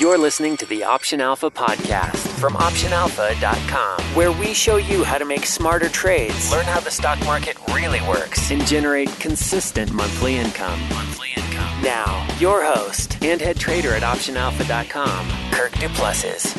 You're listening to the Option Alpha podcast from OptionAlpha.com, where we show you how to make smarter trades, learn how the stock market really works, and generate consistent monthly income. Monthly income. Now, your host and head trader at OptionAlpha.com, Kirk Duplessis.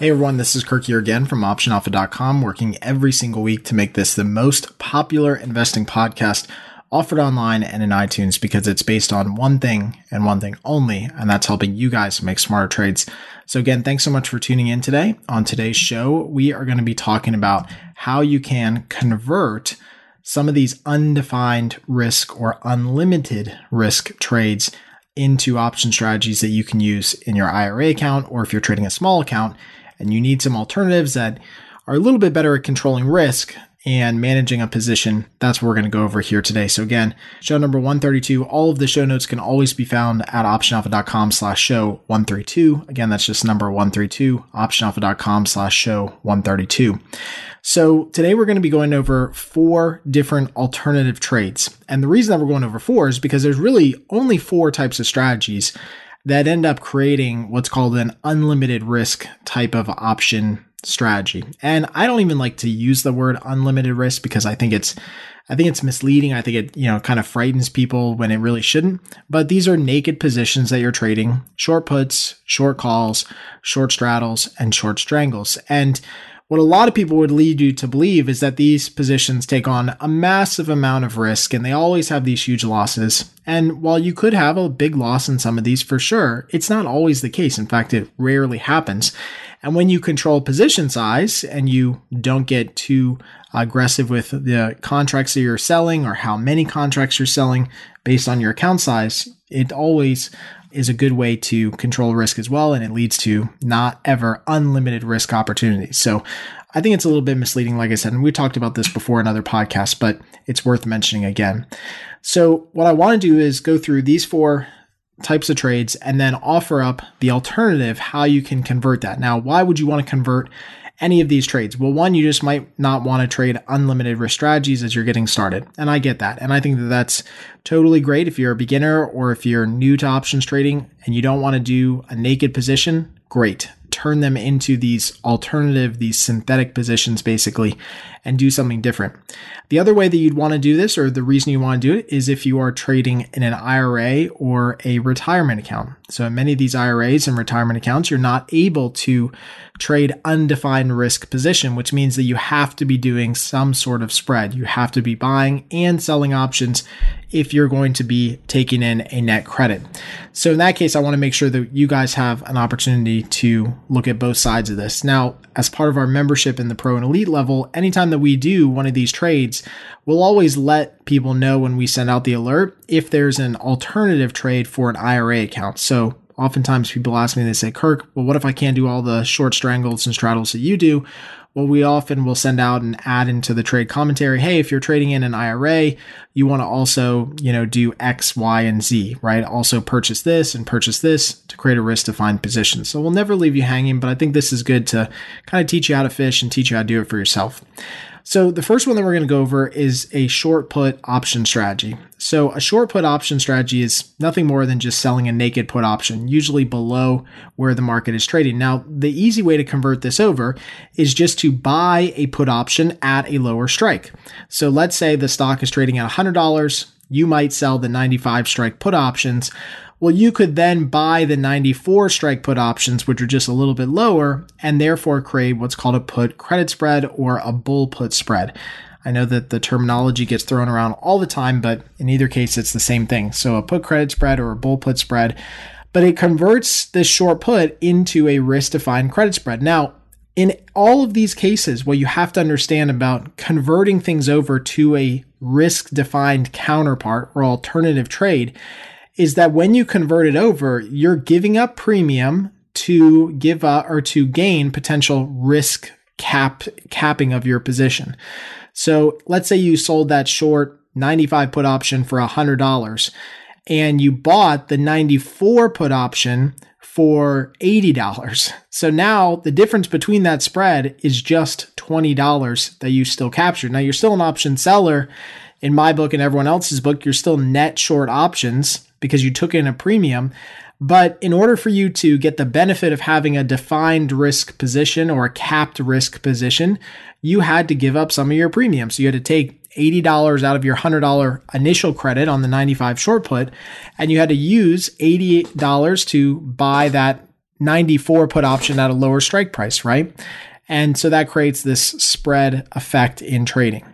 Hey everyone, this is Kirk here again from OptionAlpha.com, working every single week to make this the most popular investing podcast offered online and in iTunes because it's based on one thing and one thing only, and that's helping you guys make smarter trades. So again, thanks so much for tuning in today. On today's show, we are going to be talking about how you can convert some of these undefined risk or unlimited risk trades into option strategies that you can use in your IRA account, or if you're trading a small account and you need some alternatives that are a little bit better at controlling risk and managing a position. That's what we're going to go over here today. So again, show number 132, all of the show notes can always be found at optionalpha.com slash show 132. Again, that's just number 132, optionalpha.com slash show 132. So today we're going to be going over four different alternative trades. And the reason that we're going over four is because there's really only four types of strategies that end up creating what's called an unlimited risk type of option strategy. And I don't even like to use the word unlimited risk because I think it's I think it's misleading. I think it, you know, kind of frightens people when it really shouldn't. But these are naked positions that you're trading, short puts, short calls, short straddles, and short strangles. And what a lot of people would lead you to believe is that these positions take on a massive amount of risk and they always have these huge losses. And while you could have a big loss in some of these for sure, it's not always the case. In fact, it rarely happens. And when you control position size and you don't get too aggressive with the contracts that you're selling or how many contracts you're selling based on your account size, it always is a good way to control risk as well. And it leads to not ever unlimited risk opportunities. So I think it's a little bit misleading, like I said, and we talked about this before in other podcasts, but it's worth mentioning again. So what I want to do is go through these four types of trades and then offer up the alternative how you can convert that. Now, why would you want to convert any of these trades? Well, one, you just might not want to trade unlimited risk strategies as you're getting started. And I get that. And I think that that's totally great if you're a beginner or if you're new to options trading and you don't want to do a naked position. Great turn them into these alternative, these synthetic positions basically, and do something different. The other way that you'd want to do this, or the reason you want to do it, is if you are trading in an IRA or a retirement account. So, in many of these IRAs and retirement accounts, you're not able to trade undefined risk position, which means that you have to be doing some sort of spread. You have to be buying and selling options if you're going to be taking in a net credit. So in that case, I want to make sure that you guys have an opportunity to look at both sides of this. Now, as part of our membership in the pro and elite level, anytime that we do one of these trades, we'll always let people know when we send out the alert if there's an alternative trade for an IRA account. So oftentimes people ask me, they say, Kirk, well, what if I can't do all the short strangles and straddles that you do? Well, we often will send out and add into the trade commentary, hey, if you're trading in an IRA, you want to also, you know, do X, Y, and Z, right? Also purchase this and purchase this to create a risk defined position. So we'll never leave you hanging, but I think this is good to kind of teach you how to fish and teach you how to do it for yourself. So the first one that we're going to go over is a short put option strategy. So a short put option strategy is nothing more than just selling a naked put option, usually below where the market is trading. Now, the easy way to convert this over is just to buy a put option at a lower strike. So let's say the stock is trading at $100. You might sell the 95 strike put options well, you could then buy the 94 strike put options, which are just a little bit lower, and therefore create what's called a put credit spread or a bull put spread. I know that the terminology gets thrown around all the time, but in either case, it's the same thing. So a put credit spread or a bull put spread, but it converts this short put into a risk defined credit spread. Now, in all of these cases, what you have to understand about converting things over to a risk defined counterpart or alternative trade is that when you convert it over, you're giving up premium to give up or to gain potential risk cap capping of your position. So let's say you sold that short 95 put option for $100 and you bought the 94 put option for $80. So now the difference between that spread is just $20 that you still captured. Now you're still an option seller in my book and everyone else's book, you're still net short options because you took in a premium, But in order for you to get the benefit of having a defined risk position or a capped risk position, you had to give up some of your premium. So you had to take $80 out of your $100 initial credit on the 95 short put, and you had to use $88 to buy that 94 put option at a lower strike price, right? And so that creates this spread effect in trading.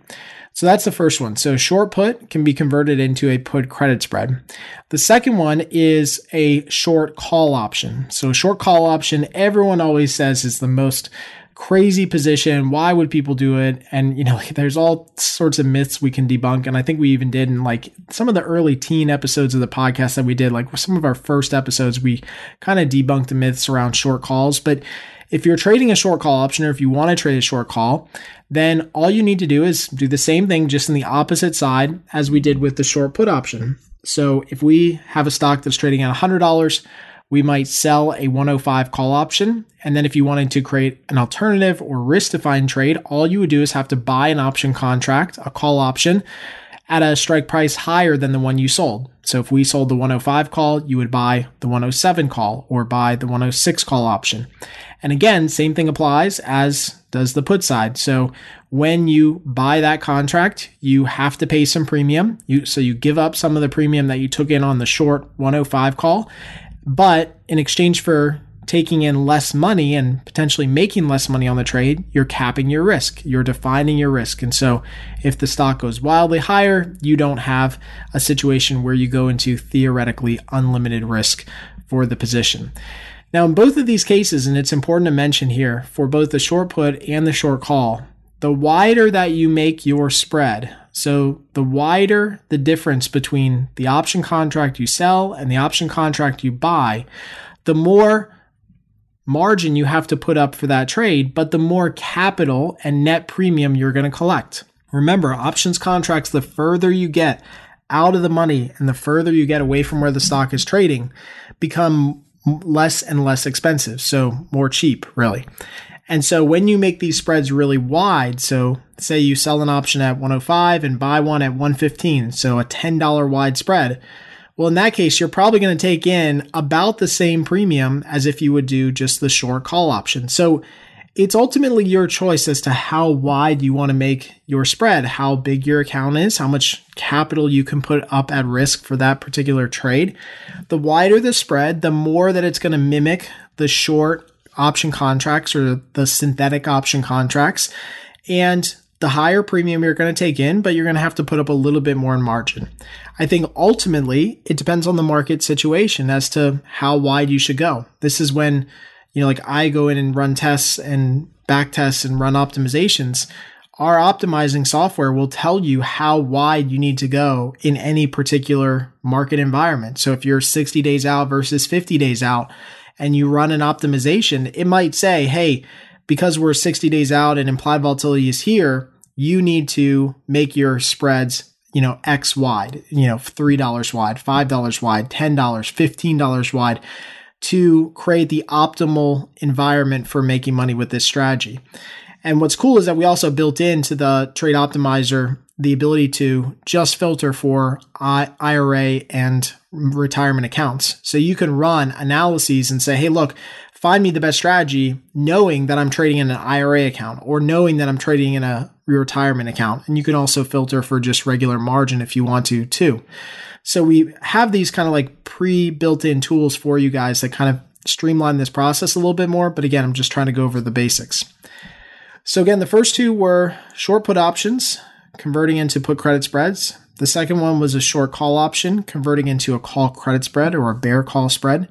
So that's the first one. So short put can be converted into a put credit spread. The second one is a short call option. So short call option, everyone always says is the most crazy position. Why would people do it? And you know, there's all sorts of myths we can debunk. And I think we even did in like some of the early teen episodes of the podcast that we did, like some of our first episodes, we kind of debunked the myths around short calls. But if you're trading a short call option or if you want to trade a short call, then all you need to do is do the same thing just in the opposite side as we did with the short put option. So if we have a stock that's trading at $100, we might sell a 105 call option. And then if you wanted to create an alternative or risk defined trade, all you would do is have to buy an option contract, a call option at a strike price higher than the one you sold. So if we sold the 105 call, you would buy the 107 call or buy the 106 call option. And again, same thing applies as does the put side. So when you buy that contract, you have to pay some premium. You so you give up some of the premium that you took in on the short 105 call, but in exchange for taking in less money and potentially making less money on the trade, you're capping your risk. You're defining your risk. And so if the stock goes wildly higher, you don't have a situation where you go into theoretically unlimited risk for the position. Now, in both of these cases, and it's important to mention here for both the short put and the short call, the wider that you make your spread, so the wider the difference between the option contract you sell and the option contract you buy, the more margin you have to put up for that trade, but the more capital and net premium you're going to collect. Remember, options contracts, the further you get out of the money and the further you get away from where the stock is trading, become less and less expensive. So more cheap, really. And so when you make these spreads really wide, so say you sell an option at 105 and buy one at 115, so a $10 wide spread, well, in that case, you're probably going to take in about the same premium as if you would do just the short call option. So it's ultimately your choice as to how wide you want to make your spread, how big your account is, how much capital you can put up at risk for that particular trade. The wider the spread, the more that it's going to mimic the short option contracts or the synthetic option contracts. And the higher premium you're going to take in, but you're going to have to put up a little bit more in margin. I think ultimately it depends on the market situation as to how wide you should go. This is when, you know, like I go in and run tests and back tests and run optimizations. Our optimizing software will tell you how wide you need to go in any particular market environment. So if you're 60 days out versus 50 days out and you run an optimization, it might say, Hey, because we're 60 days out and implied volatility is here, you need to make your spreads you know, X wide, you know, $3 wide, $5 wide, $10, $15 wide to create the optimal environment for making money with this strategy. And what's cool is that we also built into the trade optimizer the ability to just filter for IRA and retirement accounts. So you can run analyses and say, hey, look, find me the best strategy knowing that I'm trading in an IRA account or knowing that I'm trading in a retirement account. And you can also filter for just regular margin if you want to too. So we have these kind of like pre built in tools for you guys that kind of streamline this process a little bit more. But again, I'm just trying to go over the basics. So again, the first two were short put options, converting into put credit spreads. The second one was a short call option, converting into a call credit spread or a bear call spread.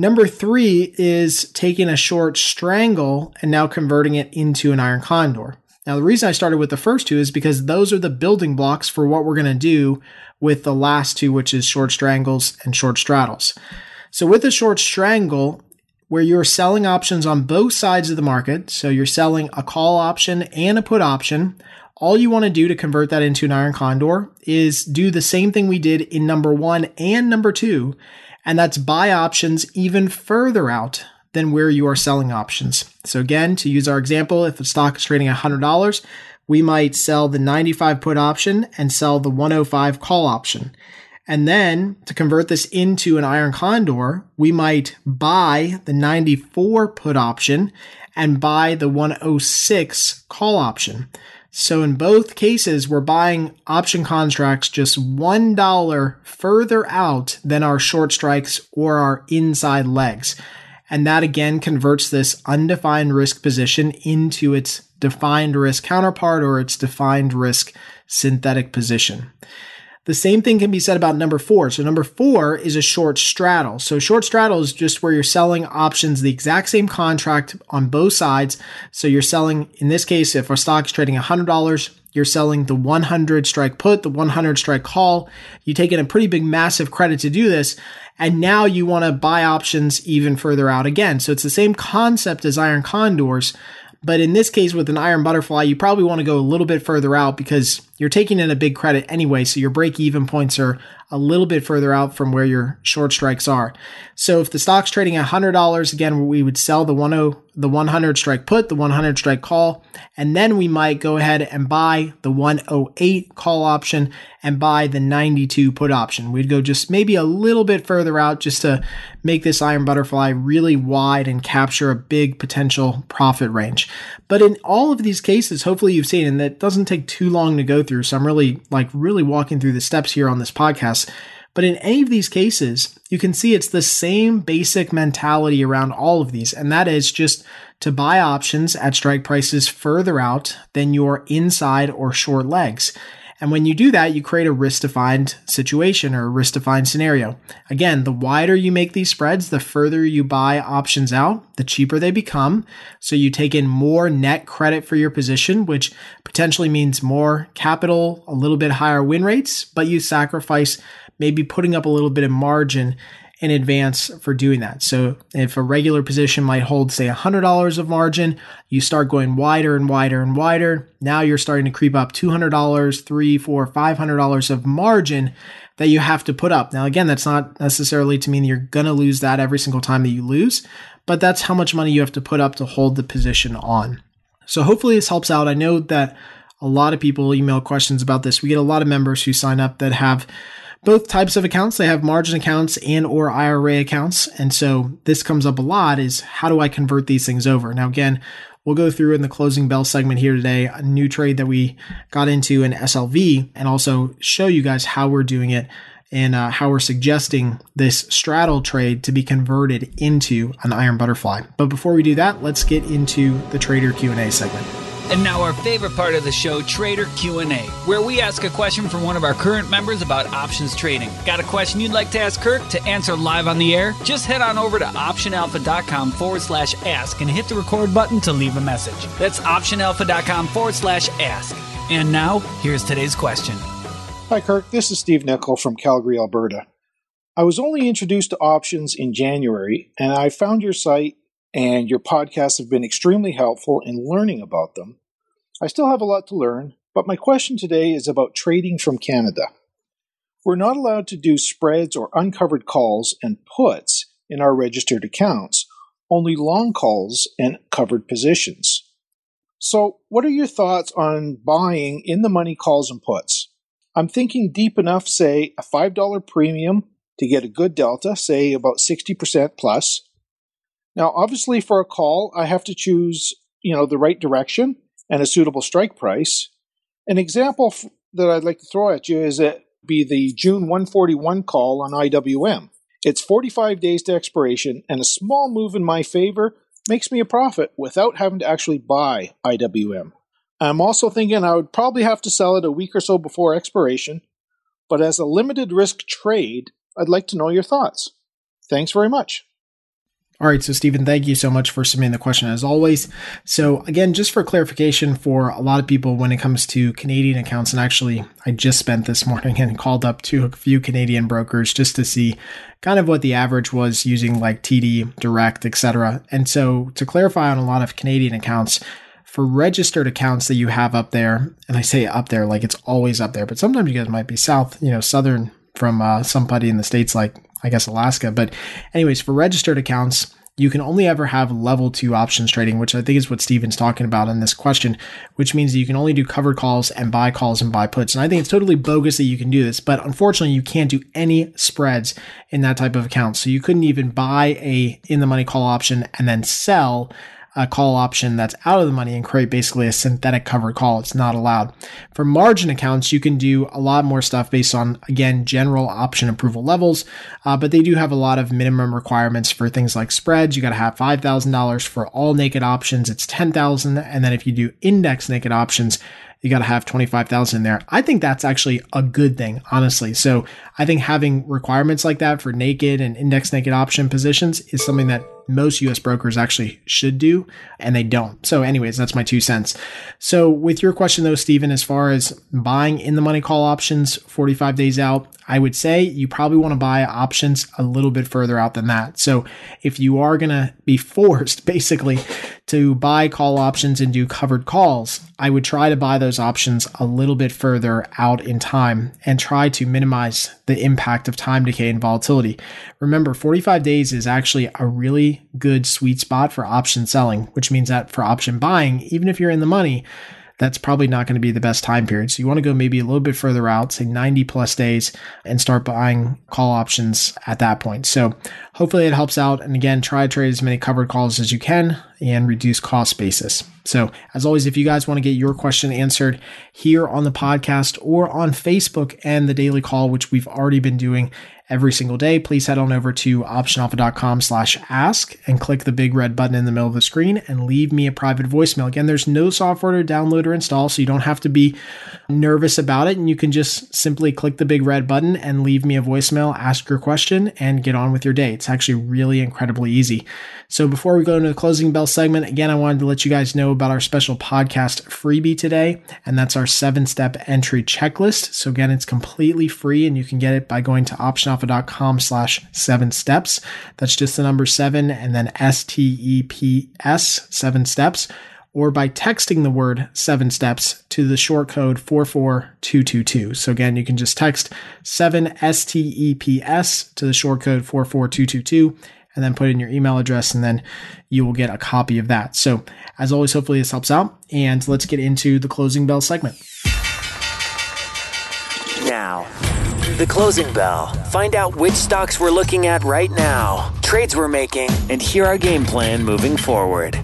Number three is taking a short strangle and now converting it into an iron condor. Now, the reason I started with the first two is because those are the building blocks for what we're going to do with the last two, which is short strangles and short straddles. So, with a short strangle, where you're selling options on both sides of the market, so you're selling a call option and a put option, all you want to do to convert that into an iron condor is do the same thing we did in number one and number two and that's buy options even further out than where you are selling options. So again, to use our example, if the stock is trading $100, we might sell the 95 put option and sell the 105 call option. And then to convert this into an iron condor, we might buy the 94 put option and buy the 106 call option. So in both cases, we're buying option contracts just $1 further out than our short strikes or our inside legs. And that again converts this undefined risk position into its defined risk counterpart or its defined risk synthetic position. The same thing can be said about number four. So number four is a short straddle. So short straddle is just where you're selling options, the exact same contract on both sides. So you're selling, in this case, if our stock is trading $100, you're selling the 100 strike put, the 100 strike call. You take in a pretty big, massive credit to do this. And now you want to buy options even further out again. So it's the same concept as iron condors. But in this case, with an iron butterfly, you probably want to go a little bit further out because you're taking in a big credit anyway. So your break even points are a little bit further out from where your short strikes are. So if the stock's trading at $100, again, we would sell the 10, the 100 strike put, the 100 strike call, and then we might go ahead and buy the 108 call option and buy the 92 put option. We'd go just maybe a little bit further out just to make this iron butterfly really wide and capture a big potential profit range. But in all of these cases, hopefully you've seen, and that doesn't take too long to go through. So I'm really like really walking through the steps here on this podcast. But in any of these cases, you can see it's the same basic mentality around all of these. And that is just to buy options at strike prices further out than your inside or short legs. And when you do that, you create a risk defined situation or a risk defined scenario. Again, the wider you make these spreads, the further you buy options out, the cheaper they become. So you take in more net credit for your position, which potentially means more capital, a little bit higher win rates, but you sacrifice maybe putting up a little bit of margin in advance for doing that. So if a regular position might hold, say, $100 of margin, you start going wider and wider and wider. Now you're starting to creep up $200, three, four, $500 of margin that you have to put up. Now, again, that's not necessarily to mean you're going to lose that every single time that you lose, but that's how much money you have to put up to hold the position on. So hopefully this helps out. I know that a lot of people email questions about this. We get a lot of members who sign up that have both types of accounts. They have margin accounts and or IRA accounts. And so this comes up a lot is how do I convert these things over? Now, again, we'll go through in the closing bell segment here today, a new trade that we got into in SLV and also show you guys how we're doing it and uh, how we're suggesting this straddle trade to be converted into an iron butterfly. But before we do that, let's get into the trader Q&A segment. And now our favorite part of the show, Trader Q&A, where we ask a question from one of our current members about options trading. Got a question you'd like to ask Kirk to answer live on the air? Just head on over to optionalpha.com forward slash ask and hit the record button to leave a message. That's optionalpha.com forward slash ask. And now, here's today's question. Hi, Kirk. This is Steve Nickel from Calgary, Alberta. I was only introduced to options in January, and I found your site and your podcasts have been extremely helpful in learning about them. I still have a lot to learn, but my question today is about trading from Canada. We're not allowed to do spreads or uncovered calls and puts in our registered accounts, only long calls and covered positions. So, what are your thoughts on buying in the money calls and puts? I'm thinking deep enough, say a $5 premium to get a good delta, say about 60% plus. Now, obviously, for a call, I have to choose, you know, the right direction and a suitable strike price. An example f- that I'd like to throw at you is that be the June 141 call on IWM. It's 45 days to expiration, and a small move in my favor makes me a profit without having to actually buy IWM. I'm also thinking I would probably have to sell it a week or so before expiration, but as a limited risk trade, I'd like to know your thoughts. Thanks very much. All right, so Stephen, thank you so much for submitting the question as always. So again, just for clarification for a lot of people when it comes to Canadian accounts, and actually I just spent this morning and called up to a few Canadian brokers just to see kind of what the average was using like TD, Direct, etc. And so to clarify on a lot of Canadian accounts, for registered accounts that you have up there, and I say up there like it's always up there, but sometimes you guys might be south, you know, southern from uh, somebody in the states like I guess Alaska. But anyways, for registered accounts, you can only ever have level two options trading, which I think is what Steven's talking about in this question, which means that you can only do covered calls and buy calls and buy puts. And I think it's totally bogus that you can do this, but unfortunately you can't do any spreads in that type of account. So you couldn't even buy a in the money call option and then sell a call option that's out of the money and create basically a synthetic covered call. It's not allowed. For margin accounts, you can do a lot more stuff based on, again, general option approval levels, uh, but they do have a lot of minimum requirements for things like spreads. You got to have $5,000 for all naked options. It's 10,000. And then if you do index naked options, you got to have 25,000 in there. I think that's actually a good thing, honestly. So I think having requirements like that for naked and index naked option positions is something that most US brokers actually should do, and they don't. So, anyways, that's my two cents. So, with your question though, Stephen, as far as buying in the money call options 45 days out, I would say you probably want to buy options a little bit further out than that. So, if you are going to be forced basically to buy call options and do covered calls, I would try to buy those options a little bit further out in time and try to minimize the impact of time decay and volatility. Remember, 45 days is actually a really good sweet spot for option selling, which means that for option buying, even if you're in the money, that's probably not going to be the best time period. So you want to go maybe a little bit further out, say 90 plus days, and start buying call options at that point. So hopefully it helps out. And again, try to trade as many covered calls as you can and reduce cost basis. So as always, if you guys want to get your question answered here on the podcast or on Facebook and the daily call, which we've already been doing every single day, please head on over to optionalpha.com slash ask and click the big red button in the middle of the screen and leave me a private voicemail. Again, there's no software to download or install, so you don't have to be nervous about it. And you can just simply click the big red button and leave me a voicemail, ask your question, and get on with your day. It's actually really incredibly easy. So before we go into the closing bell segment, again, I wanted to let you guys know about our special podcast freebie today, and that's our seven step entry checklist. So again, it's completely free and you can get it by going to optionalpha.com slash seven steps. That's just the number seven and then S T E P S, seven steps or by texting the word seven steps to the short code 44222. So again, you can just text 7 STEPS to the short code 44222 and then put in your email address and then you will get a copy of that. So as always, hopefully this helps out and let's get into the closing bell segment. Now, the closing bell. Find out which stocks we're looking at right now, trades we're making, and hear our game plan moving forward.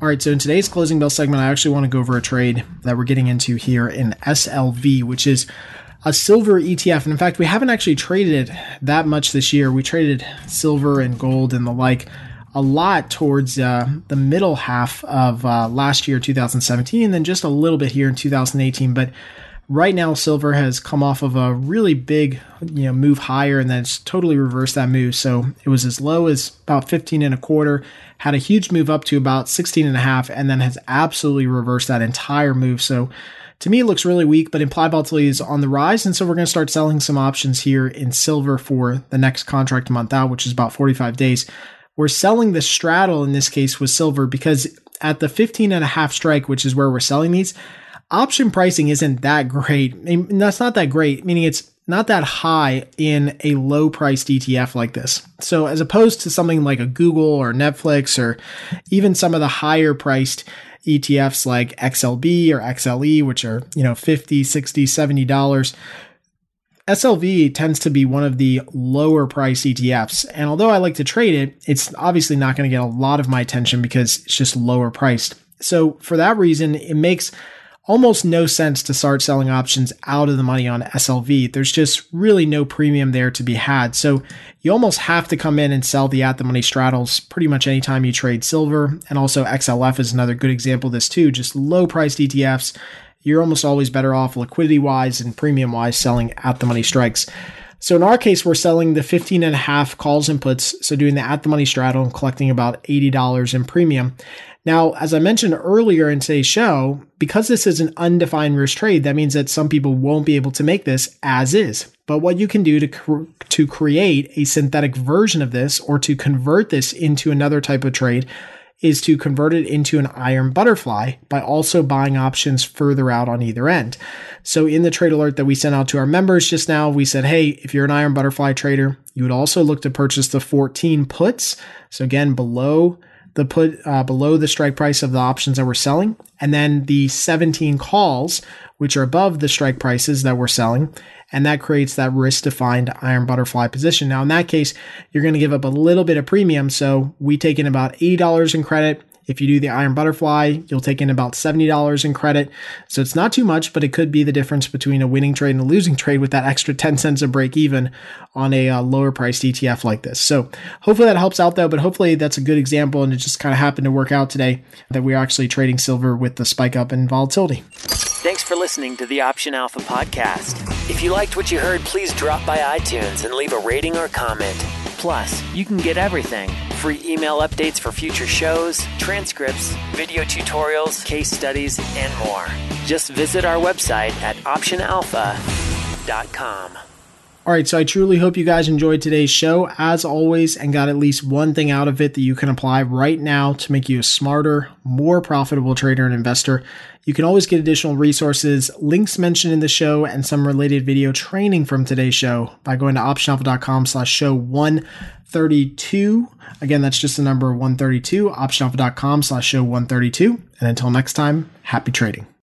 All right, so in today's closing bell segment, I actually want to go over a trade that we're getting into here in SLV, which is a silver ETF. And in fact, we haven't actually traded it that much this year. We traded silver and gold and the like a lot towards uh, the middle half of uh, last year, 2017, and then just a little bit here in 2018. But right now, silver has come off of a really big, you know, move higher, and then it's totally reversed that move. So it was as low as about 15 and a quarter, had a huge move up to about 16 and a half, and then has absolutely reversed that entire move. So to me, it looks really weak, but implied volatility is on the rise. And so we're going to start selling some options here in silver for the next contract month out, which is about 45 days. We're selling the straddle in this case with silver because at the 15 and a half strike, which is where we're selling these, option pricing isn't that great. Mean, that's not that great, meaning it's not that high in a low priced ETF like this. So, as opposed to something like a Google or Netflix or even some of the higher priced ETFs like XLB or XLE, which are, you know, 50, 60, 70 dollars. SLV tends to be one of the lower price ETFs. And although I like to trade it, it's obviously not going to get a lot of my attention because it's just lower priced. So for that reason, it makes almost no sense to start selling options out of the money on SLV. There's just really no premium there to be had. So you almost have to come in and sell the at the money straddles pretty much anytime you trade silver. And also XLF is another good example of this too. Just low priced ETFs. You're almost always better off liquidity wise and premium wise selling at the money strikes. So in our case, we're selling the 15 and a half calls and puts. So doing the at the money straddle and collecting about $80 in premium. Now, as I mentioned earlier in today's show, because this is an undefined risk trade, that means that some people won't be able to make this as is. But what you can do to, cr- to create a synthetic version of this or to convert this into another type of trade is to convert it into an iron butterfly by also buying options further out on either end. So in the trade alert that we sent out to our members just now, we said, hey, if you're an iron butterfly trader, you would also look to purchase the 14 puts. So again, below the put uh, below the strike price of the options that we're selling, and then the 17 calls, which are above the strike prices that we're selling. And that creates that risk defined iron butterfly position. Now, in that case, you're going to give up a little bit of premium. So we take in about $80 in credit if you do the iron butterfly, you'll take in about $70 in credit. So it's not too much, but it could be the difference between a winning trade and a losing trade with that extra 10 cents a break even on a uh, lower priced ETF like this. So hopefully that helps out though, but hopefully that's a good example and it just kind of happened to work out today that we're actually trading silver with the spike up in volatility. Thanks for listening to the Option Alpha podcast. If you liked what you heard, please drop by iTunes and leave a rating or comment. Plus, you can get everything free email updates for future shows, transcripts, video tutorials, case studies, and more. Just visit our website at optionalpha.com. All right, so I truly hope you guys enjoyed today's show, as always, and got at least one thing out of it that you can apply right now to make you a smarter, more profitable trader and investor. You can always get additional resources, links mentioned in the show, and some related video training from today's show by going to optionalpha.com slash show 132. Again, that's just the number 132, optionalpha.com slash show 132. And until next time, happy trading.